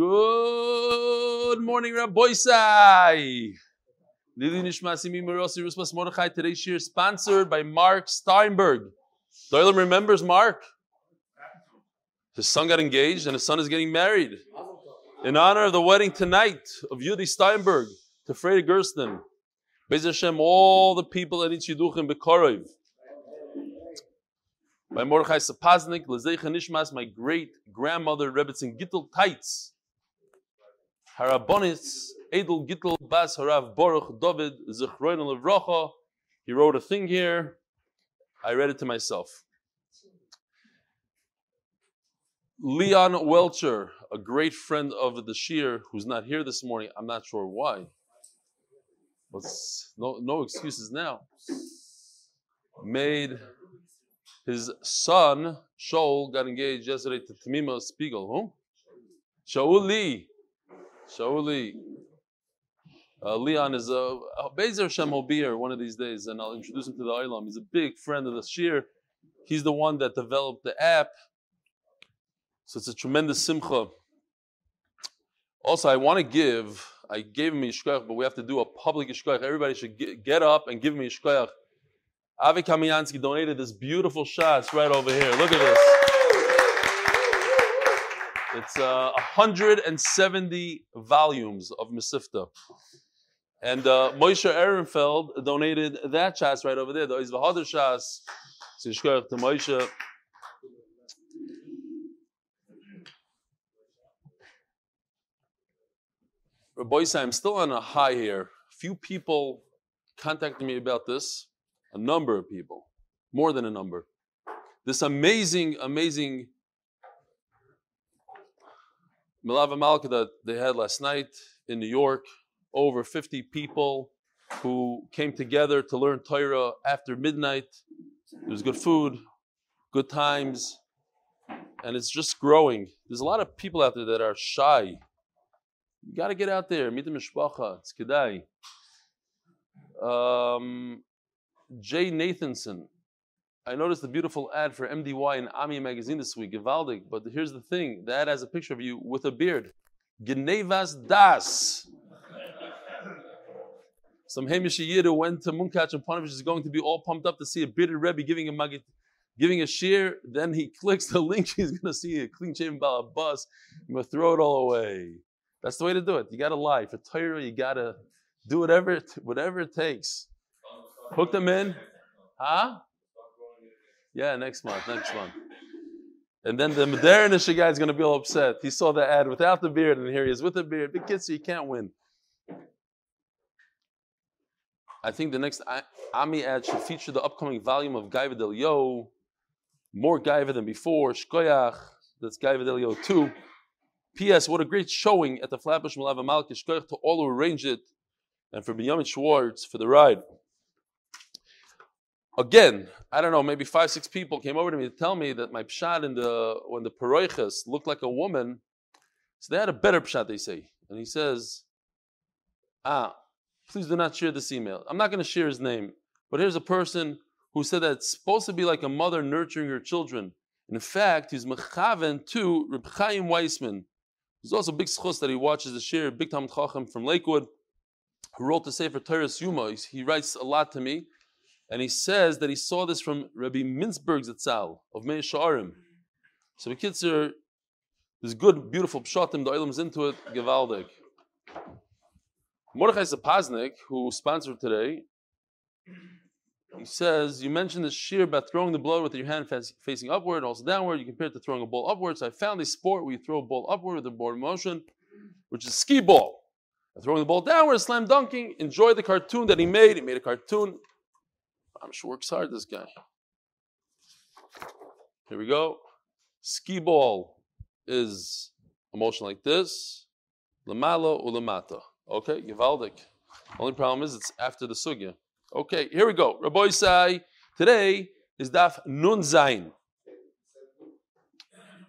Good morning, Rabbi Sai. Lili Mordechai. Today's year sponsored by Mark Steinberg. Doylem remembers Mark. His son got engaged and his son is getting married. In honor of the wedding tonight of Yudi Steinberg to Freda Gersten. Bez Hashem, all the people at Yiduchim Bekorov. By Mordechai Sapaznik, Lezeicha Nishmas, my great grandmother Rebbetzin Gittel Tights. Harabonis, Edel Gittel Bas Harav Baruch David Zichroin Levrocha. He wrote a thing here. I read it to myself. Leon Welcher, a great friend of the Shir, who's not here this morning. I'm not sure why. But no, no excuses now. Made his son, Shaul, got engaged yesterday to Tamima Spiegel. Who? Shaul Lee. Shaul Lee. Uh, Leon is a Bezer Shem will be here one of these days, and I'll introduce him to the Ilam. He's a big friend of the Shir. He's the one that developed the app. So it's a tremendous simcha. Also, I want to give, I gave him yishkoyach, but we have to do a public yishkoyach. Everybody should get, get up and give me yishkoyach. Avi Kamiansky donated this beautiful Shas right over here. Look at this. It's uh, 170 volumes of Mesifta. And uh, Moshe Ehrenfeld donated that Shas right over there. The Izvahadr Shas. So to Moshe. Boys, I'm still on a high here. A Few people contacted me about this. A number of people, more than a number. This amazing, amazing Melava Malka that they had last night in New York. Over 50 people who came together to learn Torah after midnight. There was good food, good times, and it's just growing. There's a lot of people out there that are shy you got to get out there, meet the mishpacha. It's kedai. Um, Jay Nathanson. I noticed a beautiful ad for MDY in Ami magazine this week, Givaldic. But here's the thing: the ad has a picture of you with a beard. Genevas das. Some Hamish Yiddu went to Munkach and Panovich is going to be all pumped up to see a bearded Rebbe giving a magid, giving a shear. Then he clicks the link. He's going to see a clean shaven bus. He's going to throw it all away. That's the way to do it. You got to lie for Torah. You got to do whatever whatever it takes. Hook them in, huh? Yeah, next month. Next month. And then the Modernish guy is going to be all upset. He saw the ad without the beard, and here he is with the beard. Big kids, so you can't win. I think the next Ami ad should feature the upcoming volume of Gaiva Del Yo. More Gaiva than before. Shkoyach. That's Gaiva Del Yo 2. P.S. What a great showing at the Flatbush Melava Malkish to all who arranged it, and for Benjamin Schwartz for the ride. Again, I don't know, maybe five, six people came over to me to tell me that my pshat in the when the paroiches looked like a woman. So they had a better pshat, they say. And he says, Ah, please do not share this email. I'm not going to share his name, but here's a person who said that it's supposed to be like a mother nurturing her children. And in fact, he's mechaven to Reb Chaim Weissman, there's also a big schus that he watches the shir, big Talmud Chacham from Lakewood, who wrote the Sefer Torah Yuma. He writes a lot to me, and he says that he saw this from Rabbi Mintzberg Zatzal of Mea She'arim. So are, there's good, beautiful pshatim, the is into it, Gevaldik. Mordechai Sapaznik, who sponsored today, he says, you mentioned the shear about throwing the blow with your hand facing upward, also downward. You compare it to throwing a ball upward. So I found a sport where you throw a ball upward with a board motion, which is skee ball. And throwing the ball downward, slam dunking. Enjoy the cartoon that he made. He made a cartoon. I'm sure works hard, this guy. Here we go. Ski ball is a motion like this. Lamala ulamata. Okay, Givaldik. Only problem is it's after the sugya. Okay, here we go. Rabbi say today is Daf Nun Zain.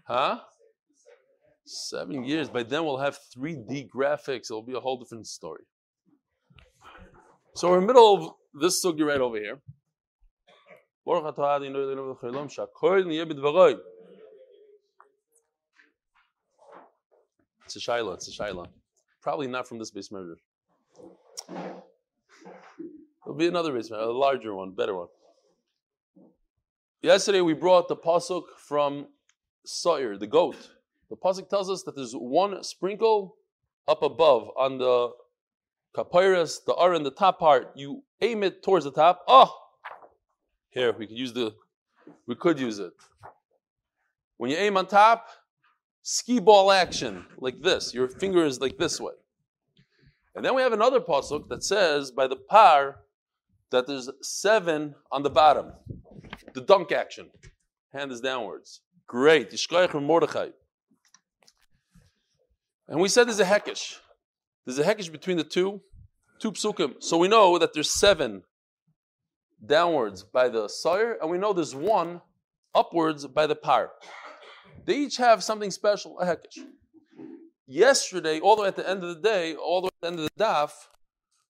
Huh? Seven years. By then we'll have 3D graphics. It'll be a whole different story. So we're in the middle of this sugi right over here. It's a shaila. It's a shaila. Probably not from this beis medrash. There'll be another beis medrash, a larger one, better one. Yesterday we brought the pasuk from Sa'ir, the goat. The pasuk tells us that there's one sprinkle up above on the kapyrus, the ar in the top part. You aim it towards the top. Oh, here we could use the, we could use it. When you aim on top, ski ball action like this. Your finger is like this way. And then we have another pasuk that says by the par that there's seven on the bottom. The dunk action. Hand is downwards. Great. Mordechai. And we said there's a hekish. There's a hekish between the two, two psukim. So we know that there's seven downwards by the sire, and we know there's one upwards by the par. They each have something special, a hekish. Yesterday, all the way at the end of the day, all the way at the end of the daf,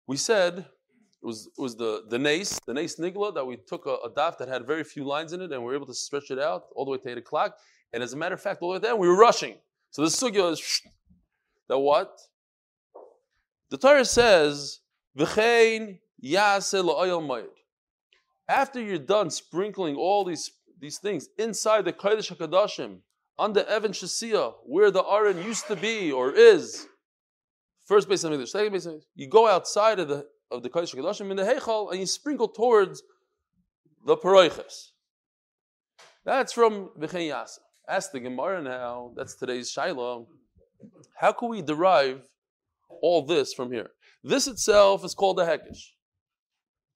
we said it was, it was the, the nace, the nace nigla, that we took a, a daf that had very few lines in it, and we were able to stretch it out all the way to 8 o'clock. And as a matter of fact, all the way there, we were rushing. So the sugya is that what? The Torah says, V'chein yase After you're done sprinkling all these, these things inside the Kodesh HaKadoshim, on the Even Shesiya, where the Aron used to be or is, first base of English, second base you go outside of the of the Kodesh HaKadoshim in the Heichal and you sprinkle towards the Paroiches. That's from V'chein Yasa. Ask the Gemara now, that's today's Shiloh. How can we derive all this from here? This itself is called a Hekesh.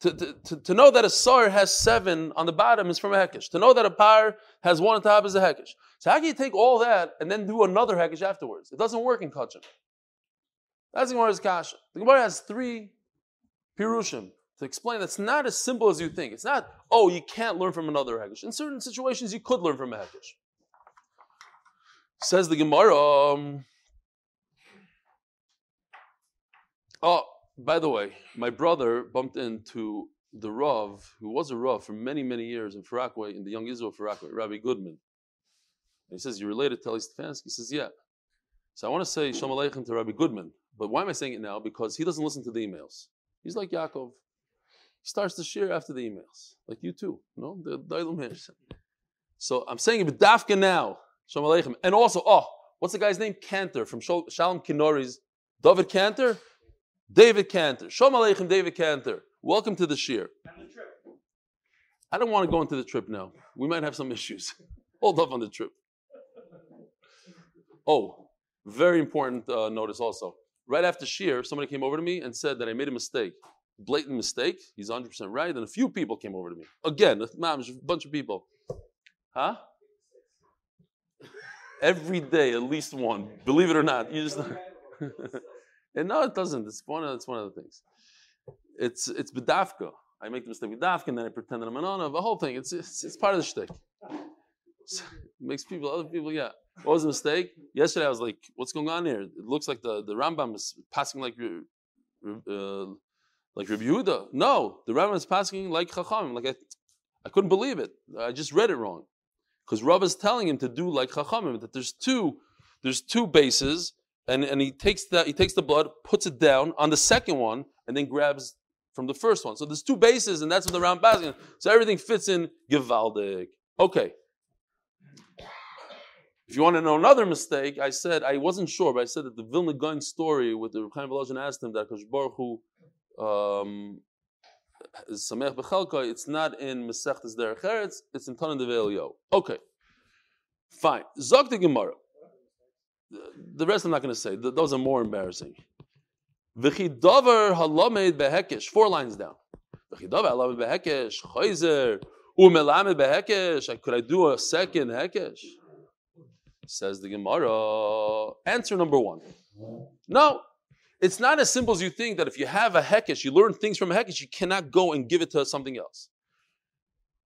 To, to, to, know that a sar has seven on the bottom is from a hekesh. To know that a par has one on top is a hekesh. So how can you take all that and then do another hekesh afterwards? It doesn't work in kachim. That's the Gemara's kasha. The Gemara has three pirushim to explain that's not as simple as you think. It's not, oh, you can't learn from another hekesh. In certain situations, you could learn from a hekesh. Says the Gemara, um, Oh, by the way, my brother bumped into the Rav, who was a Rav for many, many years in Far Rockaway, in the Young Israel Far Rockaway, Rabbi Goodman. And he says, You're related to Eli Stefansky? He says, Yeah. So I want to say Shalom Aleichem to Rabbi Goodman. But why am I saying it now? Because he doesn't listen to the emails. He's like Yaakov. He starts to share after the emails, like you too. No, the Dailum So I'm saying it Dafka now. Shalom Aleichem. And also, oh, what's the guy's name? Cantor from Shalom Kinori's David Cantor. David Cantor. Shalom Aleichem, David Cantor. Welcome to the Shir. I don't want to go into the trip now. We might have some issues. Hold up on the trip. Oh, very important uh, notice also. Right after Shir, somebody came over to me and said that I made a mistake. Blatant mistake. He's 100% right. And a few people came over to me. Again, a bunch of people. Huh? Every day, at least one. Believe it or not. You just. And no, it doesn't. It's one of, it's one of the things. It's it's bedafka. I make the mistake bedafka, and then I pretend that I'm an honor. The whole thing. It's, it's, it's part of the shtick. So makes people, other people, yeah. What was the mistake? Yesterday I was like, what's going on here? It looks like the, the Rambam is passing like uh, like Rabbi Yehuda. No, the Rambam is passing like Chacham. Like I, I couldn't believe it. I just read it wrong. Because Rav is telling him to do like Chachamim, that there's two, there's two bases, and, and he takes the he takes the blood, puts it down on the second one, and then grabs from the first one. So there's two bases, and that's what the round basket. So everything fits in Givaldik. Okay. If you want to know another mistake, I said I wasn't sure, but I said that the Vilna Gaon story with the Chaim Volozhin asked him that Kosh Baruch um, is Samech Bechelka, it's not in Masechtas Derech Eretz, it's in Tanan. Okay, fine. Zog the Gemara. The rest I'm not going to say. Those are more embarrassing. V'chidavar halamed behekesh. Four lines down. V'chidavar halamed behekesh. Chayzer. Umelamed behekesh. Could I do a second hekesh? Says the Gemara. Answer number one. No. It's not as simple as you think that if you have a hekesh, you learn things from a hekesh, you cannot go and give it to something else.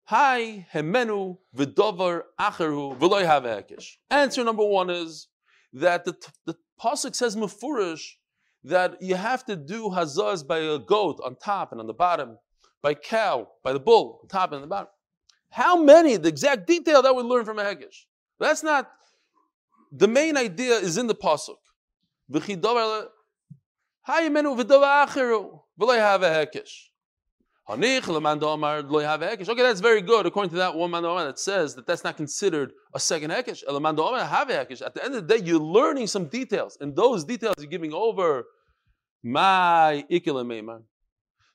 Hi, hemenu, v'dovar, acheru, v'loy have hekesh. Answer number one is that the, the pasuk says Mufurish that you have to do hazaz by a goat on top and on the bottom, by cow, by the bull on top and on the bottom. How many? The exact detail that we learn from a hekesh. That's not the main idea. Is in the pasuk. How you menu v'davachiru v'lay have a hekish? Okay, that's very good. According to that one man that says that that's not considered a second hekesh. At the end of the day, you're learning some details, and those details you're giving over. My ikila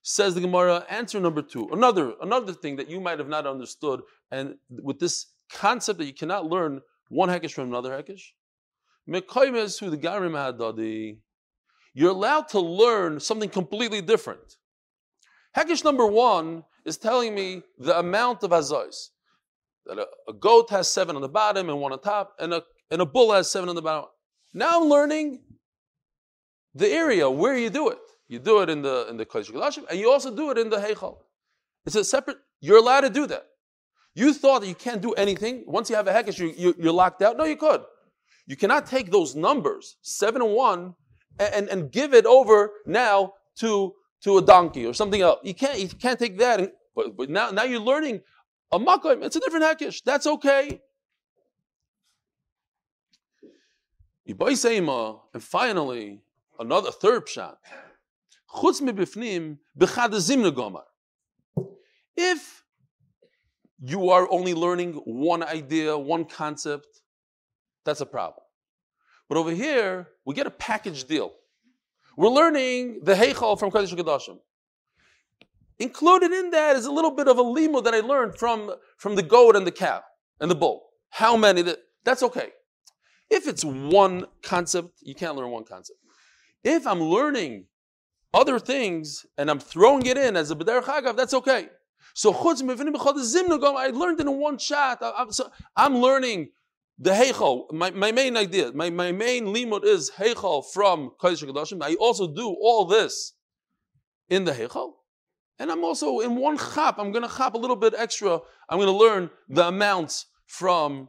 Says the Gemara, answer number two. Another, another thing that you might have not understood, and with this concept that you cannot learn one hekesh from another hekesh. You're allowed to learn something completely different. Hekesh number one is telling me the amount of azais. That a, a, goat has seven on the bottom and one on top, and a, and a bull has seven on the bottom. Now I'm learning the area where you do it. You do it in the in the Kodesh and you also do it in the Heichal. It's a separate. You're allowed to do that. You thought that you can't do anything once you have a hekesh, you, you, you're locked out. No, you could. You cannot take those numbers seven and one and, and, and give it over now to to a donkey or something else. You can't, you can't take that. But, but now, now you're learning a makkah. It's a different hekesh. That's okay. And finally, another third pshat. If you are only learning one idea, one concept, that's a problem. But over here, we get a package deal. We're learning the Heichal from Kodesh Kodashim. Included in that is a little bit of a limo that I learned from, from the goat and the cow and the bull. How many? That, that's okay. If it's one concept, you can't learn one concept. If I'm learning other things and I'm throwing it in as a B'der Chagav, that's okay. So I learned it in one shot. I'm learning the Heichal, my, my main idea, my, my main limud is Heichal from Kodesh HaKadoshim. I also do all this in the Heichal. And I'm also in one chap, I'm going to chap a little bit extra. I'm going to learn the amounts from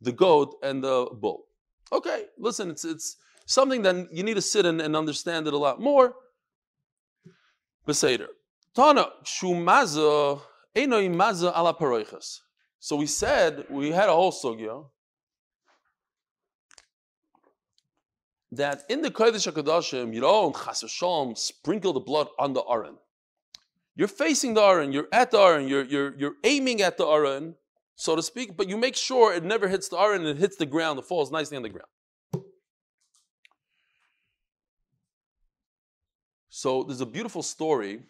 the goat and the bull. Okay, listen, it's, it's something that you need to sit and, and understand it a lot more. Beseder. Tana, shumaza, enoi maza ala. So we said, we had a whole sugya that in the Kodesh HaKadoshim, you don't chas v'shalom, sprinkle the blood on the Aron. You're facing the Aron, you're at the Aron, you're, you're, you're aiming at the Aron, so to speak, but you make sure it never hits the Aron and it hits the ground, it falls nicely on the ground. So there's a beautiful story.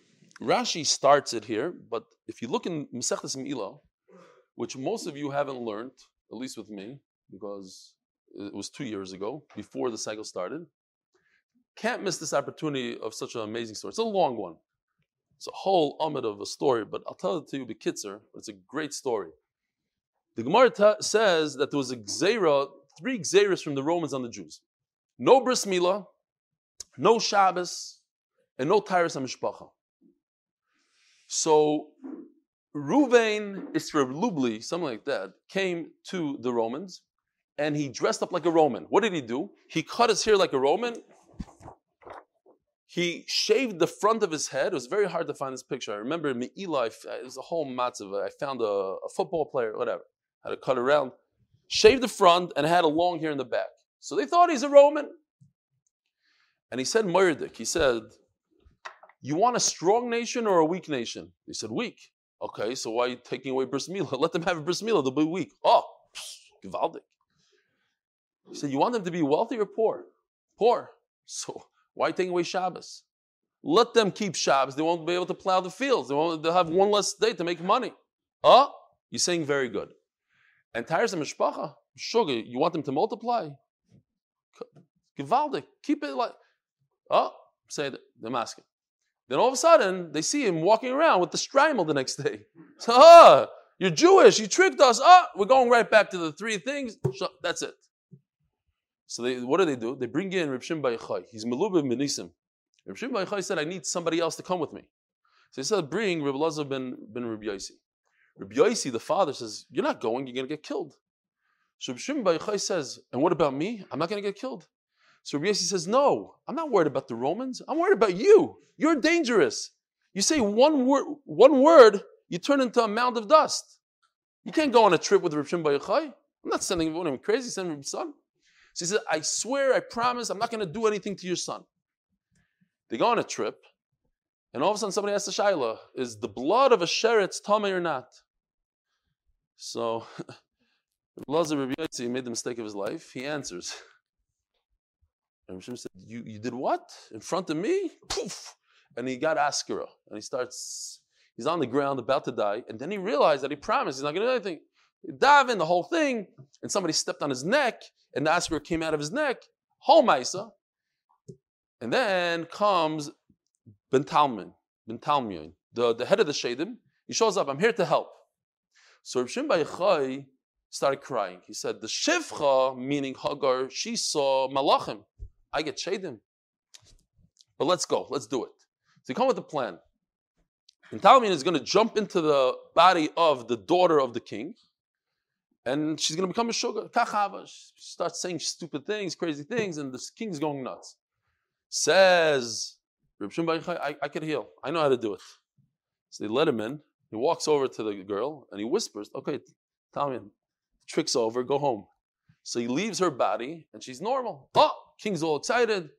Rashi starts it here, but if you look in Masechtas Me'ilah, which most of you haven't learned, at least with me, because it was two years ago, before the cycle started. Can't miss this opportunity of such an amazing story. It's a long one. It's a whole umid of a story, but I'll tell it to you bekitzer. It's a great story. The Gemara says that there was a gzera, three gzeras from the Romans on the Jews. No bris milah, no Shabbos, and no Taharas HaMishpacha. So Ruvain Isra Lubli, something like that, came to the Romans and he dressed up like a Roman. What did he do? He cut his hair like a Roman. He shaved the front of his head. It was very hard to find this picture. I remember Eli, it was a whole matzav. I found a, a, football player, whatever, had to cut around. Shaved the front and had a long hair in the back. So they thought he's a Roman. And he said, Murdik, he said, You want a strong nation or a weak nation? He said, Weak. Okay, so why are you taking away bris milah? Let them have a bris milah, they'll be weak. Oh, gewaldig. He said, You want them to be wealthy or poor? Poor. So why take away Shabbos? Let them keep Shabbos. They won't be able to plow the fields. They won't, they'll have one less day to make money. Oh, you're saying very good. And Taharas and Mishpacha, sugar, you want them to multiply? Givaldik, keep it like, oh, say the they're. Then all of a sudden, they see him walking around with the strimel the next day. So, oh, you're Jewish, you tricked us. Oh, we're going right back to the three things. That's it. So they, what do they do? They bring in Reb Shimon Yochai. He's Melubim Benisim. Reb Shimon Yochai said, I need somebody else to come with me. So he said, bring Reb Lazar ben, ben Reb Yosi. Reb Yosi, the father, says, you're not going, you're going to get killed. So Reb Shimon Yochai says, and what about me? I'm not going to get killed. So Reb Yosi says, no, I'm not worried about the Romans. I'm worried about you. You're dangerous. You say one word, one word, you turn into a mound of dust. You can't go on a trip with Reb Shimon Yochai. I'm not sending him crazy, sending him son. She said, I swear, I promise, I'm not going to do anything to your son. They go on a trip, and all of a sudden somebody asks the Shaila, is the blood of a sheretz tummy or not? So, Lazar Rabbi Yotzi made the mistake of his life. He answers. And Hashem said, you, you did what? In front of me? Poof! And he got Askara. And he starts, he's on the ground about to die. And then he realized that he promised he's not going to do anything. Dive in the whole thing. And somebody stepped on his neck. And the Askara came out of his neck. Whole Maisa. And then comes Ben Talman, Ben Talmion, the, the head of the Shadim. He shows up, I'm here to help. So Rav Shimon started crying. He said, The Shivcha, meaning Hagar, she saw Malachim. I get Shadim. But let's go, let's do it. So he come with a plan. And is going to jump into the body of the daughter of the king, and she's going to become a sugar. Kachava. She starts saying stupid things, crazy things, and the king's going nuts. Says, I, I could heal. I know how to do it. So they let him in. He walks over to the girl and he whispers, Okay, Talmion, trick's over, go home. So he leaves her body and she's normal. Oh, king's all excited.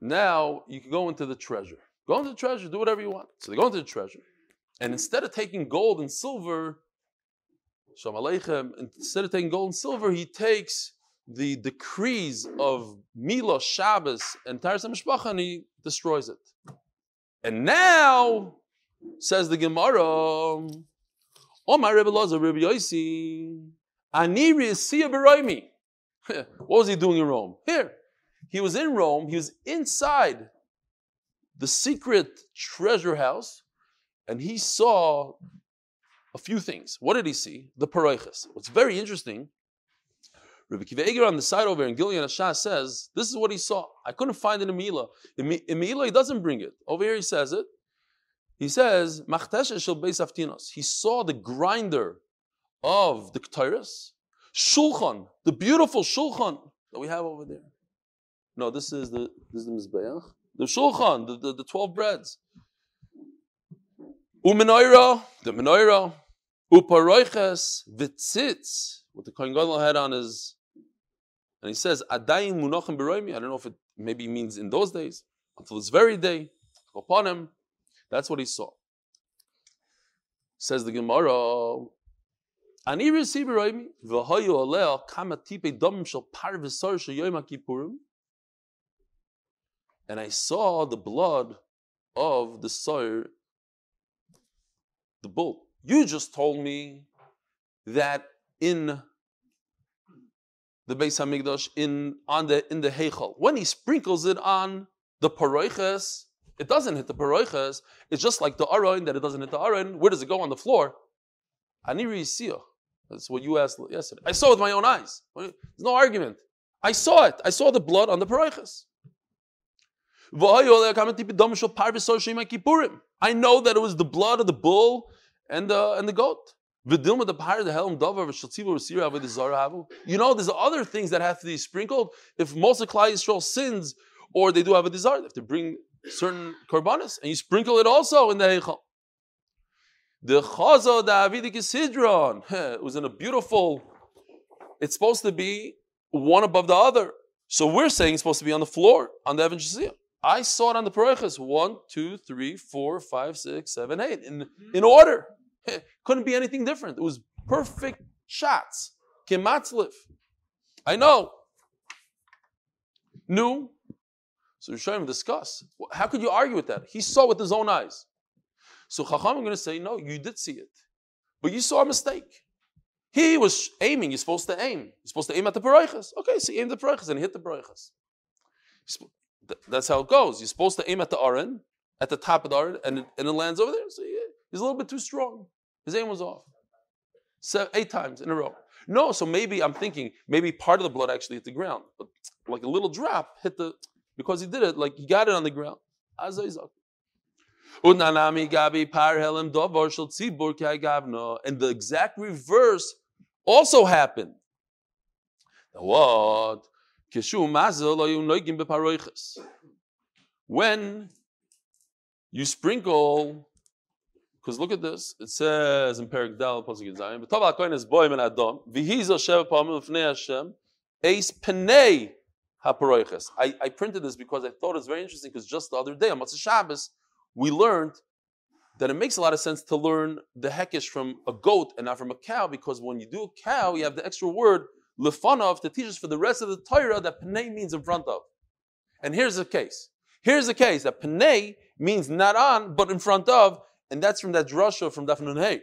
Now you can go into the treasure. Go into the treasure, do whatever you want. So they go into the treasure. And instead of taking gold and silver, Shalom Aleichem, instead of taking gold and silver, he takes the decrees of Milos, Shabbos, and Taharas Mishpacha, and he destroys it. And now, says the Gemara, Oh my Rebbe Lazar, Rebbe Yosi, Ani Risiya Beroimi. What was he doing in Rome? Here. He was in Rome, he was inside the secret treasure house, and he saw a few things. What did he see? The Paroiches. What's very interesting Rabbi Kiva on the side over in Gilyon HaShas says, this is what he saw. I couldn't find it in Me'ilah. In Me'ilah, he doesn't bring it. Over here, he says it. He says, He saw the grinder of the Ketairis, Shulchan, the beautiful Shulchan that we have over there. No, this is the this is the Mizbeach. The Shulchan, the, the, the 12 breads. Umenorah, the menorah, uparoiches, vitzitz, what the Kohen Gadol had on his and he says, Adayim munachim beroimi. I don't know if it maybe means in those days, until this very day, upon him. That's what he saw. Says the Gemara, Ani resi beroimi, v'hoyu aleo kama tipe dom shel par v'sar shel yom kippurim. And I saw the blood of the sire, the bull. You just told me that in the Beis Hamikdash in on the in the Heichal. When he sprinkles it on the paroiches, it doesn't hit the paroiches. It's just like the aron that it doesn't hit the aron. Where does it go on the floor? Aniri Yisiyah. That's what you asked yesterday. I saw it with my own eyes. There's no argument. I saw it. I saw the blood on the paroiches. I know that it was the blood of the bull and the, and the goat. You know, there's other things that have to be sprinkled. If most of Klal Yisrael sins, or they do have a desire, they have to bring certain korbanos, and you sprinkle it also in the Heichal. The Chaza Davidic Sidron it was in a beautiful. It's supposed to be one above the other. So we're saying it's supposed to be on the floor on the Evan I saw it on the Paroiches. One, two, three, four, five, six, seven, eight. In, in order. Couldn't be anything different. It was perfect shots. Kimatzlif. I know. New. So Rishonim discuss. How could you argue with that? He saw with his own eyes. So Chacham, I'm going to say, no, you did see it. But you saw a mistake. He was aiming. You're supposed to aim. You're supposed to aim at the paroiches. Okay, so aimed the paroiches and hit the paroiches. That's how it goes. You're supposed to aim at the aron, at the top of the aron, and, and it lands over there. So he's a little bit too strong. His aim was off. Seven, eight times in a row. No, so maybe I'm thinking maybe part of the blood actually hit the ground, but like a little drop hit the because he did it like he got it on the ground. And the exact reverse also happened. What? When you sprinkle because look at this. It says in Perik Dal, Pasuk Yizayim, "V'tov ha'kohen es boim en adom, v'hizo sheva pa'amim l'fnei Hashem, Ace Penei HaParoiches. I, printed this because I thought it was very interesting because just the other day on Matzah Shabbos, we learned that it makes a lot of sense to learn the hekesh from a goat and not from a cow because when you do a cow, you have the extra word lefanov to teach us for the rest of the Torah that Penei means in front of. And here's the case. Here's the case that Penei means not on, but in front of, and that's from that drasha from Dafnun Hey.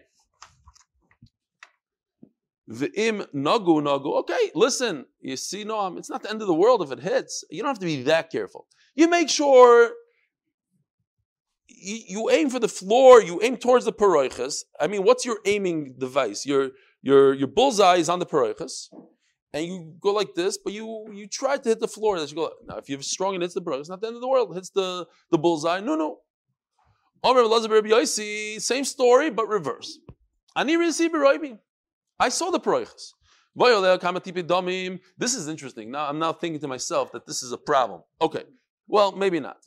V'im nagu nagu. Okay, listen. You see, no, it's not the end of the world if it hits. You don't have to be that careful. You make sure you, you aim for the floor. You aim towards the paroiches. I mean, what's your aiming device? Your your your bullseye is on the paroiches, and you go like this. But you you try to hit the floor. As you go now, if you're strong and hits the paroiches, it's not the end of the world. It hits the the bullseye. No, no. Same story, but reverse. I saw the paroiches. This is interesting. Now I'm now thinking to myself that this is a problem. Okay. Well, maybe not.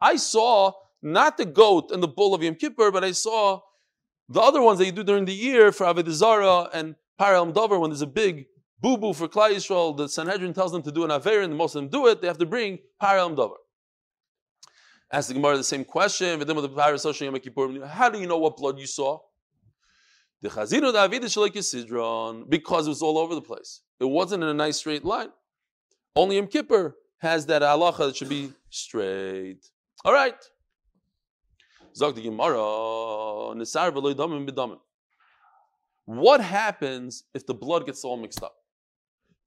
I saw not the goat and the bull of Yom Kippur, but I saw the other ones that you do during the year for Avodah and Parel Dover when there's a big boo boo for Klal Yisrael. The Sanhedrin tells them to do an Aver, and most of them do it. They have to bring Parel Dover. Ask the Gemara the same question. How do you know what blood you saw? Because it was all over the place. It wasn't in a nice straight line. Only Yom Kippur has that halacha that should be straight. All right. What happens if the blood gets all mixed up?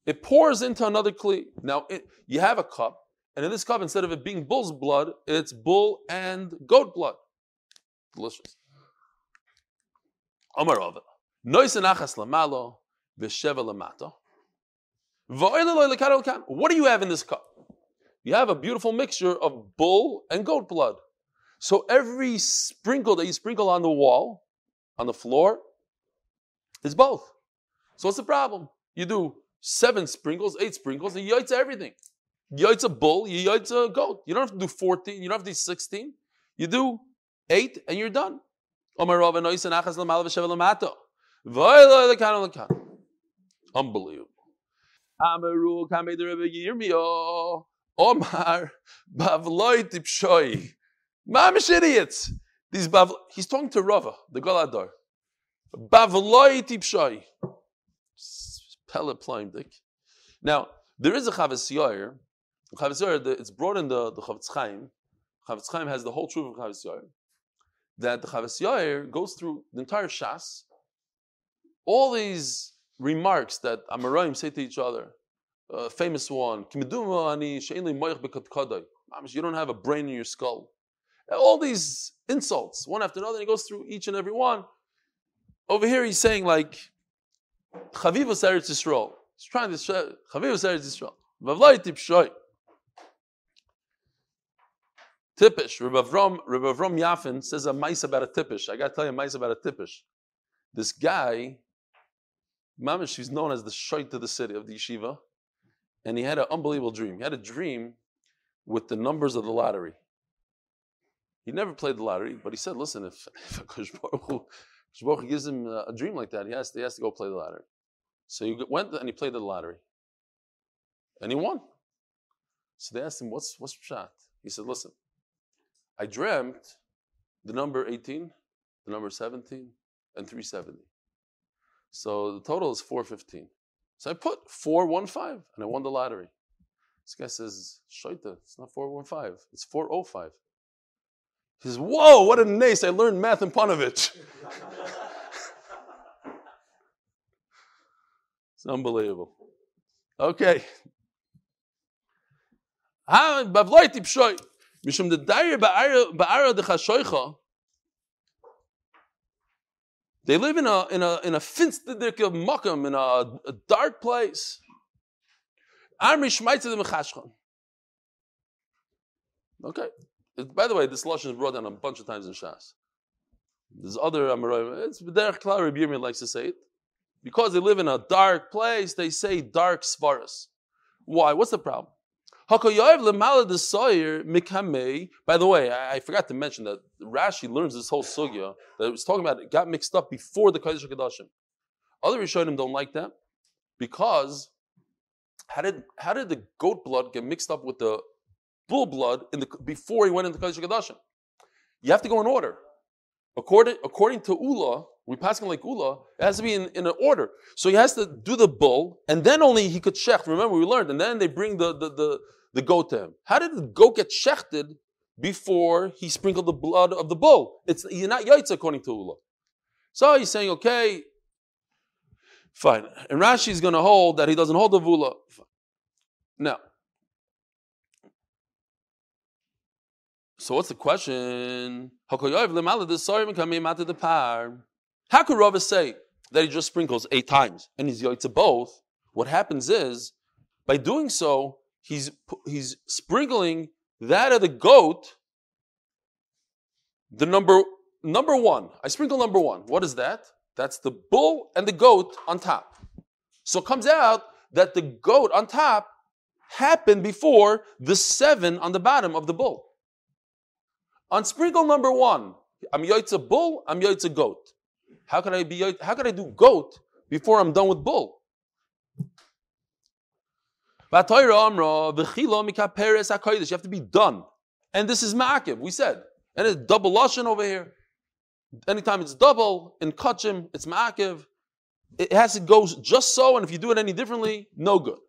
It pours into another kli. Now, it, you have a cup, and in this cup, instead of it being bull's blood, it's bull and goat blood. Delicious. Omar Rava. Noisenachas lamalo, v'sheva lamato. What do you have in this cup? You have a beautiful mixture of bull and goat blood. So every sprinkle that you sprinkle on the wall, on the floor, is both. So what's the problem? You do seven sprinkles, eight sprinkles, and you yaitza everything. You yaitza bull, you yaitza goat. You don't have to do 14, you don't have to do 16. You do eight and you're done. Unbelievable. Amaru Kamei the. Omar Bavloi Tipshoi. Mamish idiots. These Bav, he's talking to Rava, the Galadar. Bavloi Tipshoi. Pella Dik. Now, there is a Chavis Chavis Yoyer, it's brought in the, the Chofetz Chaim. Chofetz Chaim has the whole truth of Chavis Yoyer. That the Chavis Yoyer goes through the entire Shas. All these remarks that Amoraim say to each other. Uh, famous one, you don't have a brain in your skull. All these insults, one after another, and he goes through each and every one. Over here, he's saying like, Chavivas Eretz Yisrael. He's trying to say, Chavivas Eretz Yisrael. Tippish. Rabbi Avram, Rabbi says a mice about a tippish. I got to tell you a mice about a tippish. This guy Mamish, he's known as the shoit of the city of the yeshiva, and he had an unbelievable dream. He had a dream with the numbers of the lottery. He never played the lottery, but he said, "Listen, if, if Baruch gives him a dream like that, he has, to, he has to go play the lottery." So he went and he played the lottery, and he won. So they asked him, "What's what's shot?" He said, "Listen, I dreamt the number 18, the number 17, and 370. So the total is 415. So I put 415 and I won the lottery. This guy says, Shaita, it's not 415, it's 405. He says, Whoa, what a nace. I learned math in Panovich. it's unbelievable. Okay. The they live in a in a in a finsterdik makam in a, a dark place. Okay. By the way, this lashon is brought down a bunch of times in Shas. There's other Amoraim. It's B'derech Klal Rabbi Yirmiyah likes to say it. Because they live in a dark place, they say dark svaras. Why? What's the problem? By the way, I, I, forgot to mention that Rashi learns this whole sugya that it was talking about it got mixed up before the Kodesh Kadashim. Other Rishonim don't like that because how did how did the goat blood get mixed up with the bull blood in the before he went into Kodesh Kadashim? You have to go in order. According according to Ula, we pass him like Ula, it has to be in, in an order. So he has to do the bull, and then only he could shecht. Remember, we learned, and then they bring the, the, the, the goat to him. How did the goat get shechted before he sprinkled the blood of the bull? It's you're not yaitz according to Ula. So he's saying, okay, fine. And Rashi is going to hold that he doesn't hold the vula. Now, so what's the question? How could Rava say that he just sprinkles eight times and he's yaitza both? What happens is, by doing so, he's he's sprinkling that of the goat, the number number one. I sprinkle number one. What is that? That's the bull and the goat on top. So it comes out that the goat on top happened before the seven on the bottom of the bull. On sprinkle number one, I'm yoitza bull, I'm yoitza goat. How can I be how can I do goat before I'm done with bull? You have to be done. And this is ma'akiv, we said. And it's double lashon over here. Anytime it's double in kachim, it's ma'akiv. It has to go just so, and if you do it any differently, no good.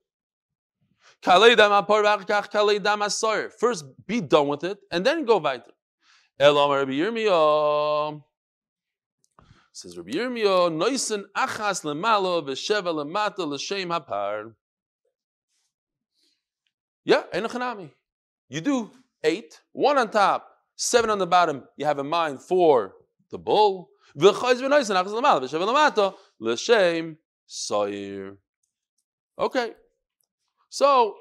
First, be done with it, and then go weiter. Elam Rabbi. Says Rabbi Yirmiyah, Noisen achas lemalo v'sheva lemata l'shem hapar. Yeah, enochanami. You do eight, one on top, seven on the bottom. You have in mind for the bull. Okay. So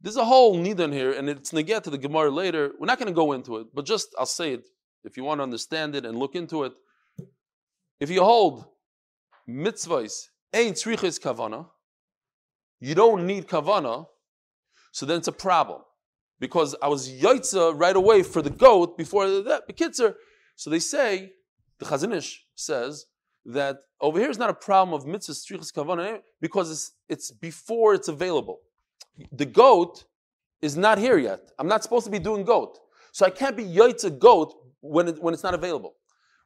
there's a whole nidan here, and it's negat to the Gemara later. We're not going to go into it, but just I'll say it if you want to understand it and look into it. If you hold mitzvahs ain't kavana, you don't need kavana, so then it's a problem because I was yaitza right away for the goat before that. Bekitzer, so they say, the Chazon Ish says that over here is not a problem of mitzvah strichas kavanah eh, because it's, it's before it's available. The goat is not here yet. I'm not supposed to be doing goat. So I can't be yaitza goat when, it, when it's not available.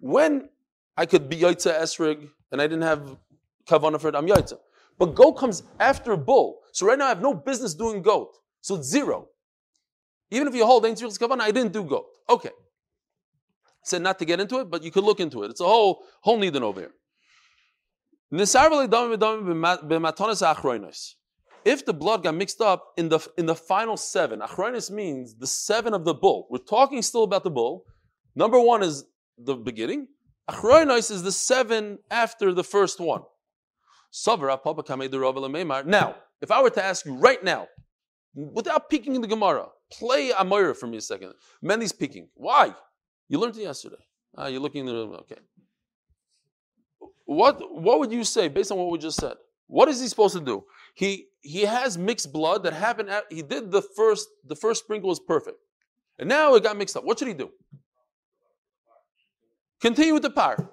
When I could be yaitza esrig and I didn't have kavanah for it, I'm yaitza. But goat comes after bull. So right now I have no business doing goat. So it's zero. Even if you hold Ein Kavanah, I didn't do goat. Okay said not to get into it, but you could look into it. It's a whole whole needin over here. If the blood got mixed up in the in the final seven, achronis means the seven of the bull. We're talking still about the bull. Number one is the beginning. Achronis is the seven after the first one. Now, if I were to ask you right now, without peeking in the Gemara, play Amira for me a second. Mendy's peeking. Why? You learned it yesterday. Ah, you're looking at the okay. What what would you say based on what we just said? What is he supposed to do? He he has mixed blood that happened. At, he did the first the first sprinkle was perfect, and now it got mixed up. What should he do? Continue with the par.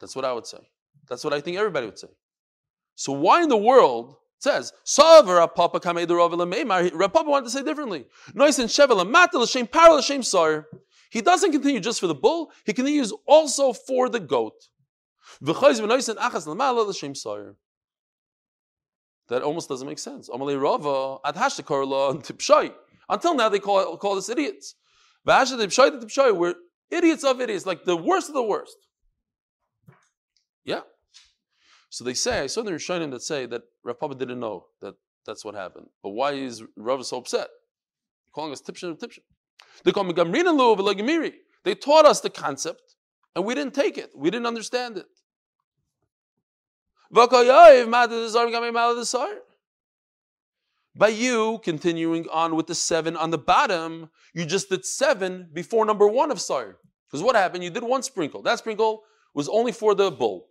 That's what I would say. That's what I think everybody would say. So why in the world says Savar Papa Papa wanted to say differently. Shem. He doesn't continue just for the bull, he continues also for the goat. That almost doesn't make sense. Until now, they call, call us idiots. We're idiots of idiots, like the worst of the worst. Yeah. So they say, I saw the Rishonim that say that Rav Papa didn't know that that's what happened. But why is Rav so upset? Calling us tipshin of tipshin. They call me Gamrin and They taught us the concept, and we didn't take it. We didn't understand it. By you continuing on with the seven on the bottom, you just did seven before number one of Sire. Because what happened? You did one sprinkle. That sprinkle was only for the bull.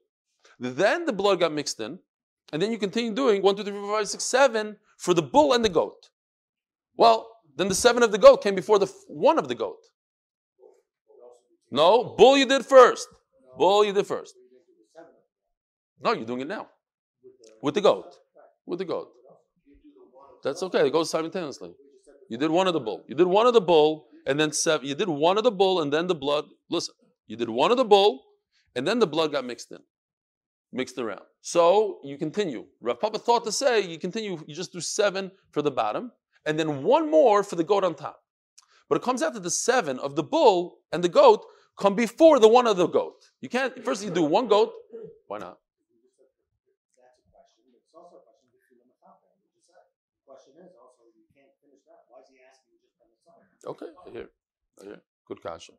Then the blood got mixed in, and then you continue doing one, two, three, four, five, six, seven for the bull and the goat. Well, then the seven of the goat came before the one of the goat. No, bull you did first. Bull you did first. No, you're doing it now. With the goat. With the goat. That's okay. It goes simultaneously. You did one of the bull. You did one of the bull, and then seven. You did one of the bull, and then the blood. Listen, you did one of the bull, and then the blood got mixed in, mixed around. So you continue. Rav Papa thought to say you continue. You just do seven for the bottom, and then one more for the goat on top. But it comes out that the seven of the bull and the goat come before the one of the goat. You can't first you do one goat. Why not? Okay, here, here, good kasha.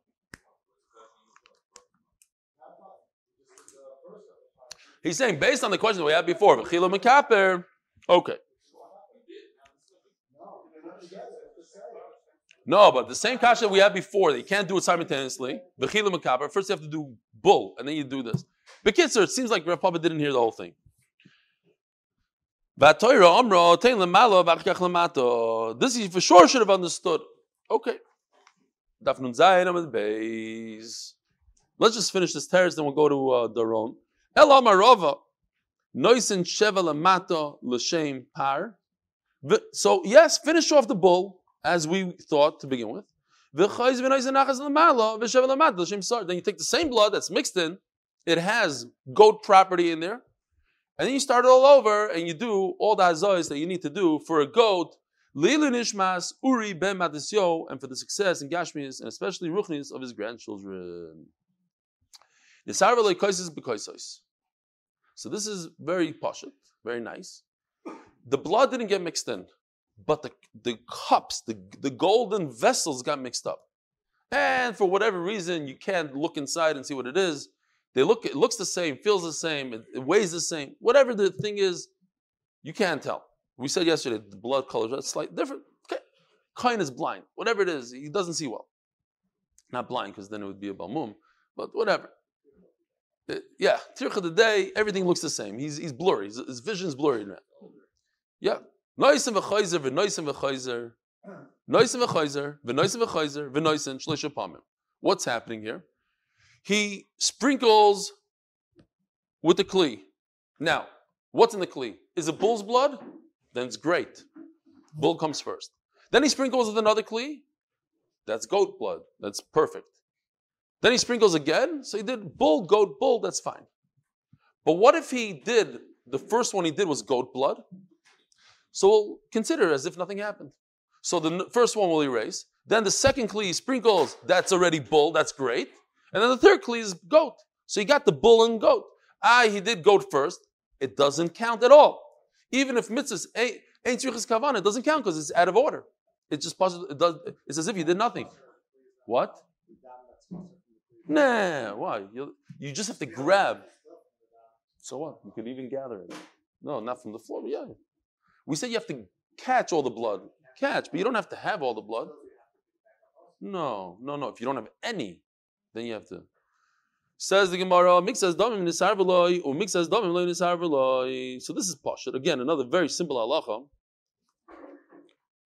He's saying based on the question that we had before, Chila Mekaper, okay. No, but the same kasha we had before, you can't do it simultaneously. Bechila Mekaper, first you have to do bull, and then you do this. Bekitzer, it seems like Rav Papa didn't hear the whole thing. This he for sure should have understood. Okay. Let's just finish this terrace, then we'll go to uh, Daron. Ela Marova. Noisin Sheva Lamato L'Shem Par. So, yes, finish off the bull, as we thought to begin with. Then you take the same blood that's mixed in, it has goat property in there, and then you start it all over and you do all the hazois that you need to do for a goat Nishmas, Uri ben Matisyo, and for the success in Gashmias and especially Ruchnis of his grandchildren. So this is very poshut, very nice. The blood didn't get mixed in, but the, the cups, the, the golden vessels got mixed up. And for whatever reason, you can't look inside and see what it is. They look, it looks the same, feels the same, it, it weighs the same. Whatever the thing is, you can't tell. We said yesterday the blood color is slightly different. Okay. Kain is blind. Whatever it is, he doesn't see well. Not blind, because then it would be a balmum, but whatever. It, yeah, Tircha the day, everything looks the same. He's, he's blurry. His, his vision's blurry now. Yeah. Noisim v'chayzer v'noisim v'chayzer. Noisim v'chayzer v'noisim v'chayzer v'noisim shlisha pamim. What's happening here? He sprinkles with the kli. Now, what's in the kli? Is it bull's blood? then it's great. Bull comes first. Then he sprinkles with another kli. That's goat blood. That's perfect. Then he sprinkles again. So he did bull, goat, bull. That's fine. But what if he did, the first one he did was goat blood? So we'll consider as if nothing happened. So the first one will erase. Then the second kli sprinkles, that's already bull, that's great. And then the third kli is goat. So he got the bull and goat. Ah, he did goat first. It doesn't count at all. Even if mitzvahs ain't tzrichas kavana, it doesn't count because it's out of order. It's just possible. It does. It's as if you did nothing. What? Nah. Why? You, you just have to grab. So what? You could even gather it. No, not from the floor. Yeah. We said you have to catch all the blood. Catch, but you don't have to have all the blood. No, no, no. If you don't have any, then you have to. Says the Gemara, mixas damim nisar v'loy, or mixas damim loy nisar v'loy. So this is pashut. Again, another very simple halacha.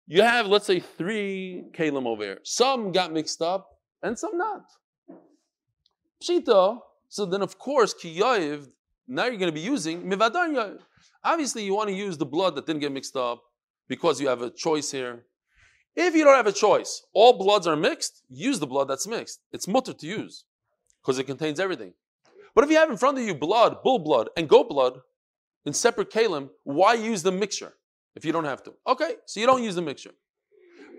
You have, let's say, three kalim over here. Some got mixed up, and some not. Pshita, so then of course, ki yayiv, now you're going to be using mivadan yayiv. Obviously, you want to use the blood that didn't get mixed up because you have a choice here. If you don't have a choice, all bloods are mixed, use the blood that's mixed. It's mutter to use because it contains everything. But if you have in front of you blood, bull blood, and goat blood in separate kalim, why use the mixture if you don't have to? Okay, so you don't use the mixture.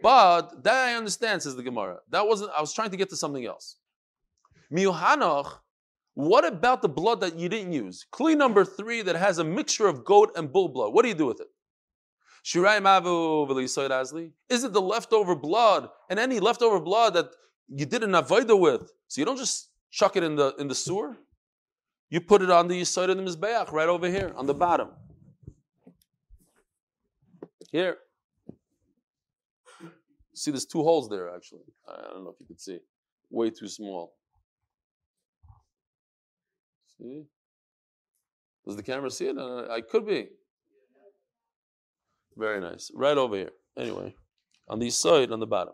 But that I understand, says the Gemara. That wasn't, I was trying to get to something else. Miuhanach, what about the blood that you didn't use? Kli number three that has a mixture of goat and bull blood. What do you do with it? Is it the leftover blood and any leftover blood that you did an avoida with? So you don't just chuck it in the in the sewer. You put it on the side of the mizbeach right over here on the bottom. Here. See, there's two holes there actually. I don't know if you can see. Way too small. See? Does the camera see it? Uh, I could be. Very nice. Right over here. Anyway, on the side, on the bottom.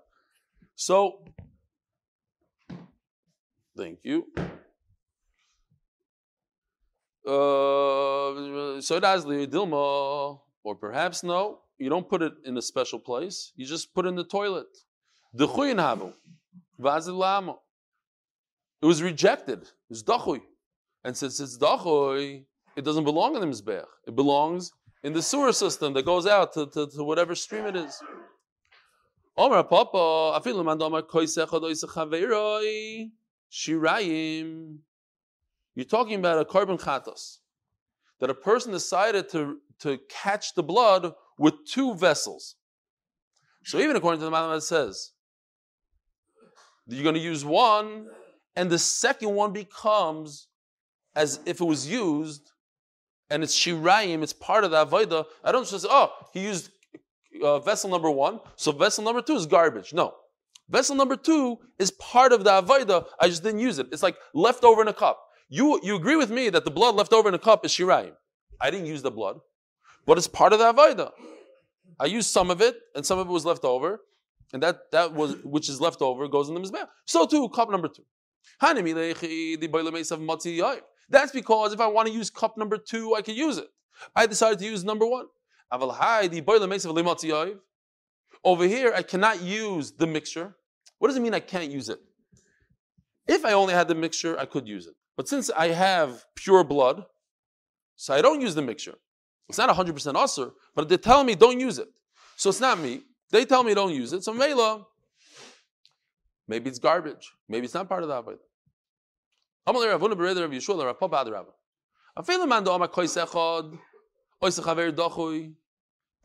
So Thank you. uh, so does dilma, or perhaps no, you don't put it in a special place. You just put it in the toilet. It was rejected. It was dachui, and since it's dachui, it doesn't belong in the mizbeach. It belongs in the sewer system that goes out to, to, to whatever stream it is. Omer Papa, afilu mandoma koisecha doisa shirayim. You're talking about a korban chatos that a person decided to, to catch the blood with two vessels. So even according to the it says you're going to use one, and the second one becomes as if it was used, and it's shirayim, it's part of the avodah. I don't just say, oh, he used uh, vessel number one, so vessel number two is garbage. No. Vessel number two is part of the avodah. I just didn't use it. It's like left over in a cup. You, you agree with me that the blood left over in a cup is shirayim. I didn't use the blood, but it's part of the avodah. I used some of it, and some of it was left over, and that, that was which is left over goes in the mizbeach. So too, cup number two. That's because if I want to use cup number two, I can use it. I decided to use number one. Over here, I cannot use the mixture. What does it mean I can't use it? If I only had the mixture, I could use it. But since I have pure blood, so I don't use the mixture. It's not 100% usr, but they're telling me don't use it. So it's not me. They tell me don't use it. So Mela, maybe it's garbage. Maybe it's not part of the Avodah.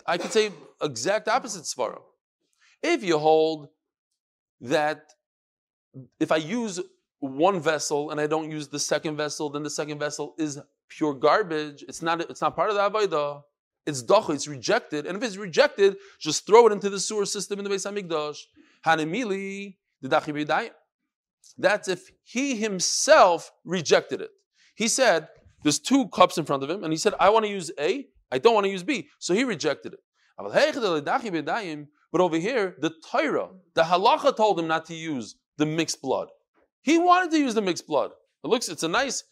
I could say exact opposite svara. If you hold that if I use one vessel and I don't use the second vessel, then the second vessel is pure garbage. It's not, it's not part of the Avodah. It's doch, it's rejected. And if it's rejected, just throw it into the sewer system in the Beis HaMikdash. Hanemili, the dachi That's if he himself rejected it. He said, there's two cups in front of him, and he said, I want to use A, I don't want to use B. So he rejected it. But over here, the Torah, the halacha told him not to use the mixed blood. He wanted to use the mixed blood. It looks, it's a nice,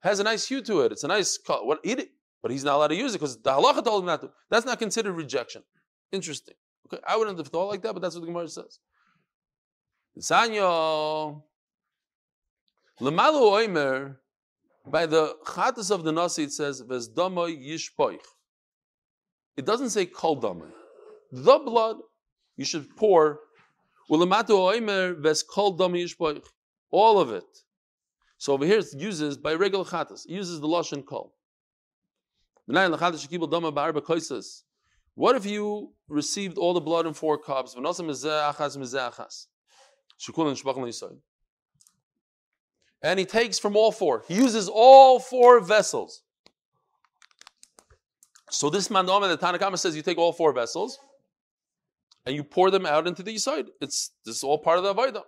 has a nice hue to it. It's a nice, what, it. But he's not allowed to use it because the halacha told him not to. That's not considered rejection. Interesting. Okay, I wouldn't have thought like that, but that's what the Gemara says. Lemalu oimer, by the chatas of the Nasi, it says, Vesdamoy yishpoich. It doesn't say kol damai. The blood, you should pour. Ulamatu oimer ves kol damai yishpoich. All of it. So over here it uses by regular chatas. It uses the lashon kol. What if you received all the blood in four cups? And he takes from all four. He uses all four vessels. So this mandama, the Tanakama says you take all four vessels and you pour them out into the side. It's this is all part of the Avodah.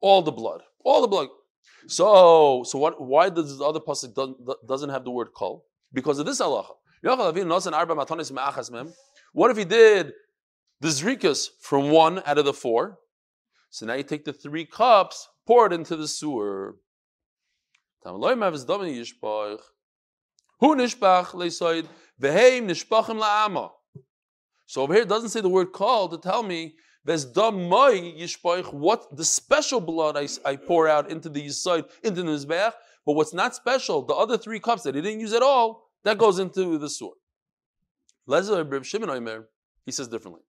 All the blood. All the blood. So, so what? Why does the other pasuk doesn't have the word kol? Because of this halacha. What if he did the zrikas from one out of the four? So now you take the three cups, pour it into the sewer. So over here it doesn't say the word kol to tell me what the special blood I, I pour out into the Yisoid, into the Mizbeach, but what's not special, the other three cups that he didn't use at all, that goes into the sword. He says differently.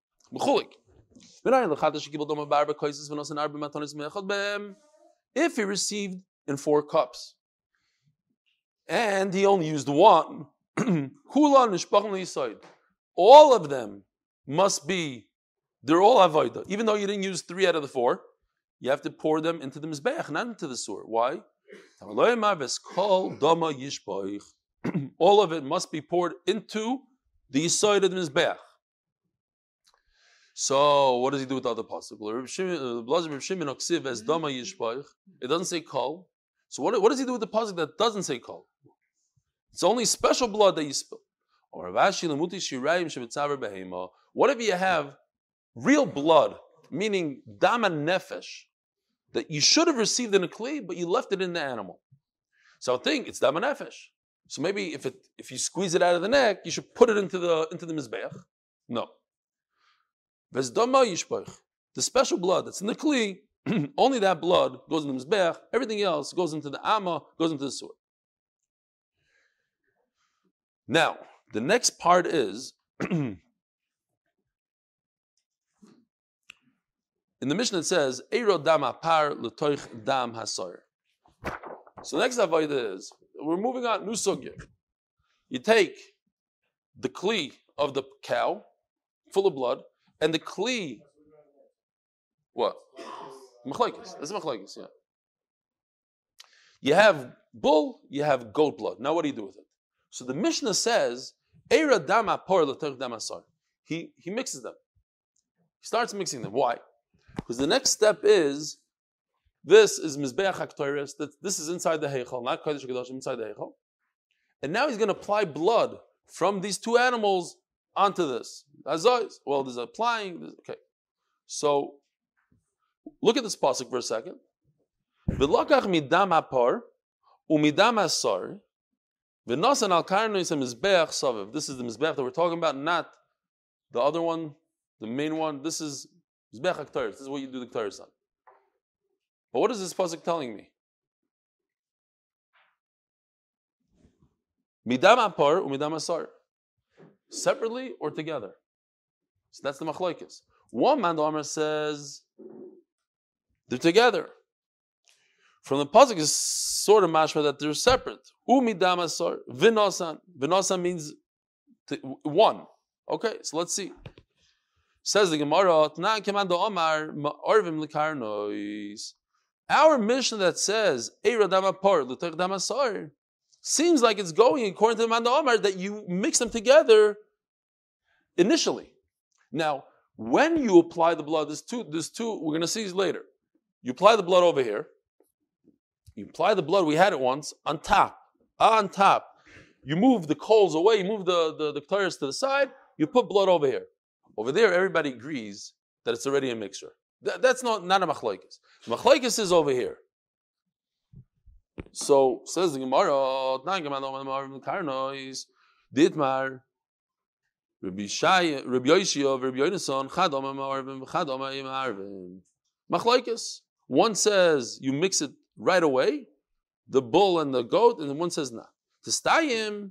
If he received in four cups and he only used one, all of them must be they're all avoida. Even though you didn't use three out of the four, you have to pour them into the mizbeach, not into the sur. Why? all of it must be poured into the side of the mizbeach. So what does he do with the other uh, pasuk? It doesn't say kol. So what, what does he do with the pasuk that doesn't say kol? It's only special blood that you spill. Or oh, what if you have real blood, meaning dam and nefesh, that you should have received in a kli, but you left it in the animal. So I think it's dam nefesh. So maybe if it if you squeeze it out of the neck, you should put it into the into the mizbeach. No. The special blood that's in the kli, only that blood goes in the mizbeach. Everything else goes into the amma, goes into the sword. Now, the next part is In the Mishnah it says, Eiro dam apar l'toich dam hasar. So next avodah is, we're moving on, new sugya. You take the kli of the cow, full of blood, and the kli, what? Machlaikis. That's machlaikis, yeah. You have bull, you have goat blood. Now what do you do with it? So the Mishnah says, Eira dam apar l'toich dam hasar. He, he mixes them. He starts mixing them. Why? Because the next step is this is Mizbeach that this is inside the Heichal, not Kodesh HaKadosh, inside the Heichal. And now he's going to apply blood from these two animals onto this. Azaz, well, there's applying, okay. So, look at this pasuk for a second. V'lokach midam apar umidam asar v'nasan al karnois mizbeach saviv. This is the mizbeach that we're talking about, not the other one, the main one. This is this is what you do the Ketores on. But what is this pasuk telling me? Midam apar umidam asar. Separately or together? So that's the machlokes. One man the says they're together. From the pasuk is sort of mashma that they're separate. Umidam asar vinosan. Vinosan means one. Okay, so let's see. Says the Gemara, Our Mishnah that says seems like it's going according to the Manda Omar that you mix them together initially. Now, when you apply the blood, there's two, there's two, we're going to see later. You apply the blood over here. You apply the blood, we had it once, on top. On top. You move the coals away, you move the, the, the to the side, you put blood over here. Over there, everybody agrees that it's already a mixture. That, that's not, not a machlaikis. Machlaikis is over here. So says the Gemara, Ditmar, Rabbi Shai, Rabbi Yonason, Chadom Arvim, Chadom Arvim. Machlaikis. One says you mix it right away, the bull and the goat, and one says not. To stayim,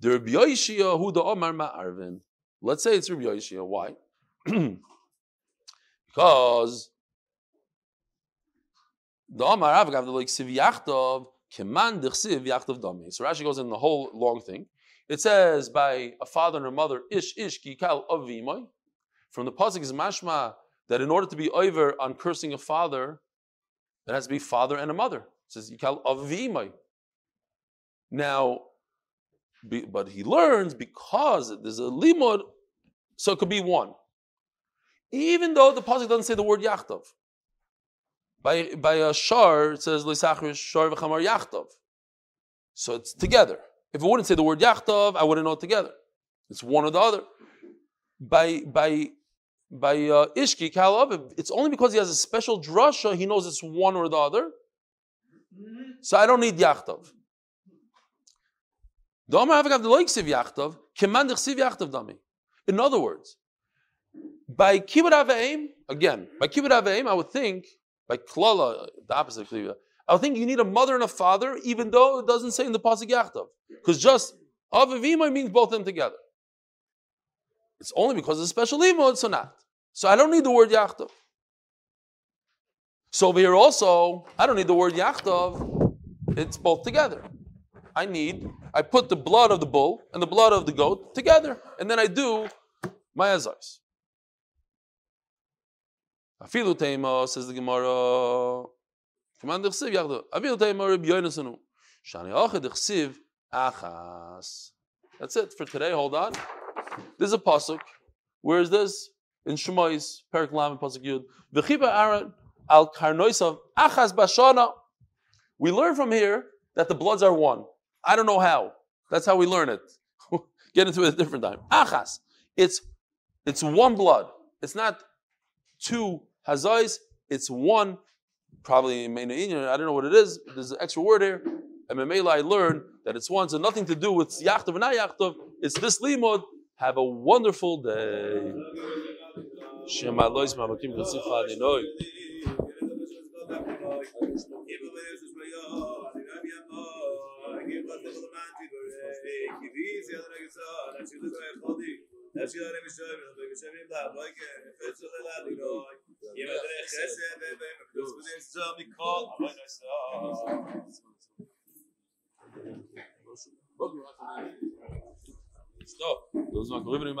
the Rabbi Yoshia, who the Omar Ma'arvin. Let's say it's Rabbi Yoshia. Why? because the Amar Avgav the like Siv Yachtov Dami. So Rashi goes in the whole long thing. It says by a father and a mother Ish Ish Kikal Avimoy. From the pasuk is mashma that in order to be over on cursing a father, it has to be father and a mother. It says Yikal Avimoy. Now, but he learns because there's a limud so it could be one. Even though the pasuk doesn't say the word yachtov. By, by a shar, it says Lisachar shar v'chamar yachtov. So it's together. If it wouldn't say the word yachtov, I wouldn't know it together. It's one or the other. By by by uh, Ishki Kalav, it's only because he has a special drasha, he knows it's one or the other. So I don't need yachtov. In other words, by kibbut aveim, again, by kibbut aveim, I would think, by klala, the opposite of kibbut, I think you need a mother and a father, even though it doesn't say in the pasuk yachtov, because just avivima means both of them together. It's only because of the special limud, so not. So I don't need the word yachtov. So over here also, I don't need the word yachtov. It's both together. I need, I put the blood of the bull and the blood of the goat together, and then I do my azais. Afilu teima says the Gemara. Command dechsiv yachdu. Afilu teima Reb Yoinasanu. Shani oche dechsiv achas. That's it for today. Hold on. This is a pasuk. Where is this? In Shemais, Perik Lam, pasuk Yud. V'chiba Aaron al karnoisav achas bashana. We learn from here that the bloods are one. I don't know how. That's how we learn it. Get into it a different time. Achas. It's it's one blood. It's not two hazais. it's one, probably I don't know what it is. There's an extra word here. And Memela, I learned that it's one, so nothing to do with Yachtov and not Yachtov. It's this limud. Have a wonderful day. Lois Mamakim Chatzifah Ninoi. אַז יאָר אין שוין, אַז איך זאָל מיר דאָ בלייק, פֿרייצ אַ לאדי נאָי. יער דרך איז ער ווען ער דאָס מיט דעם זאָל מי קאָל, אַ מיין זאָל. Stop, du sollst mal rüber in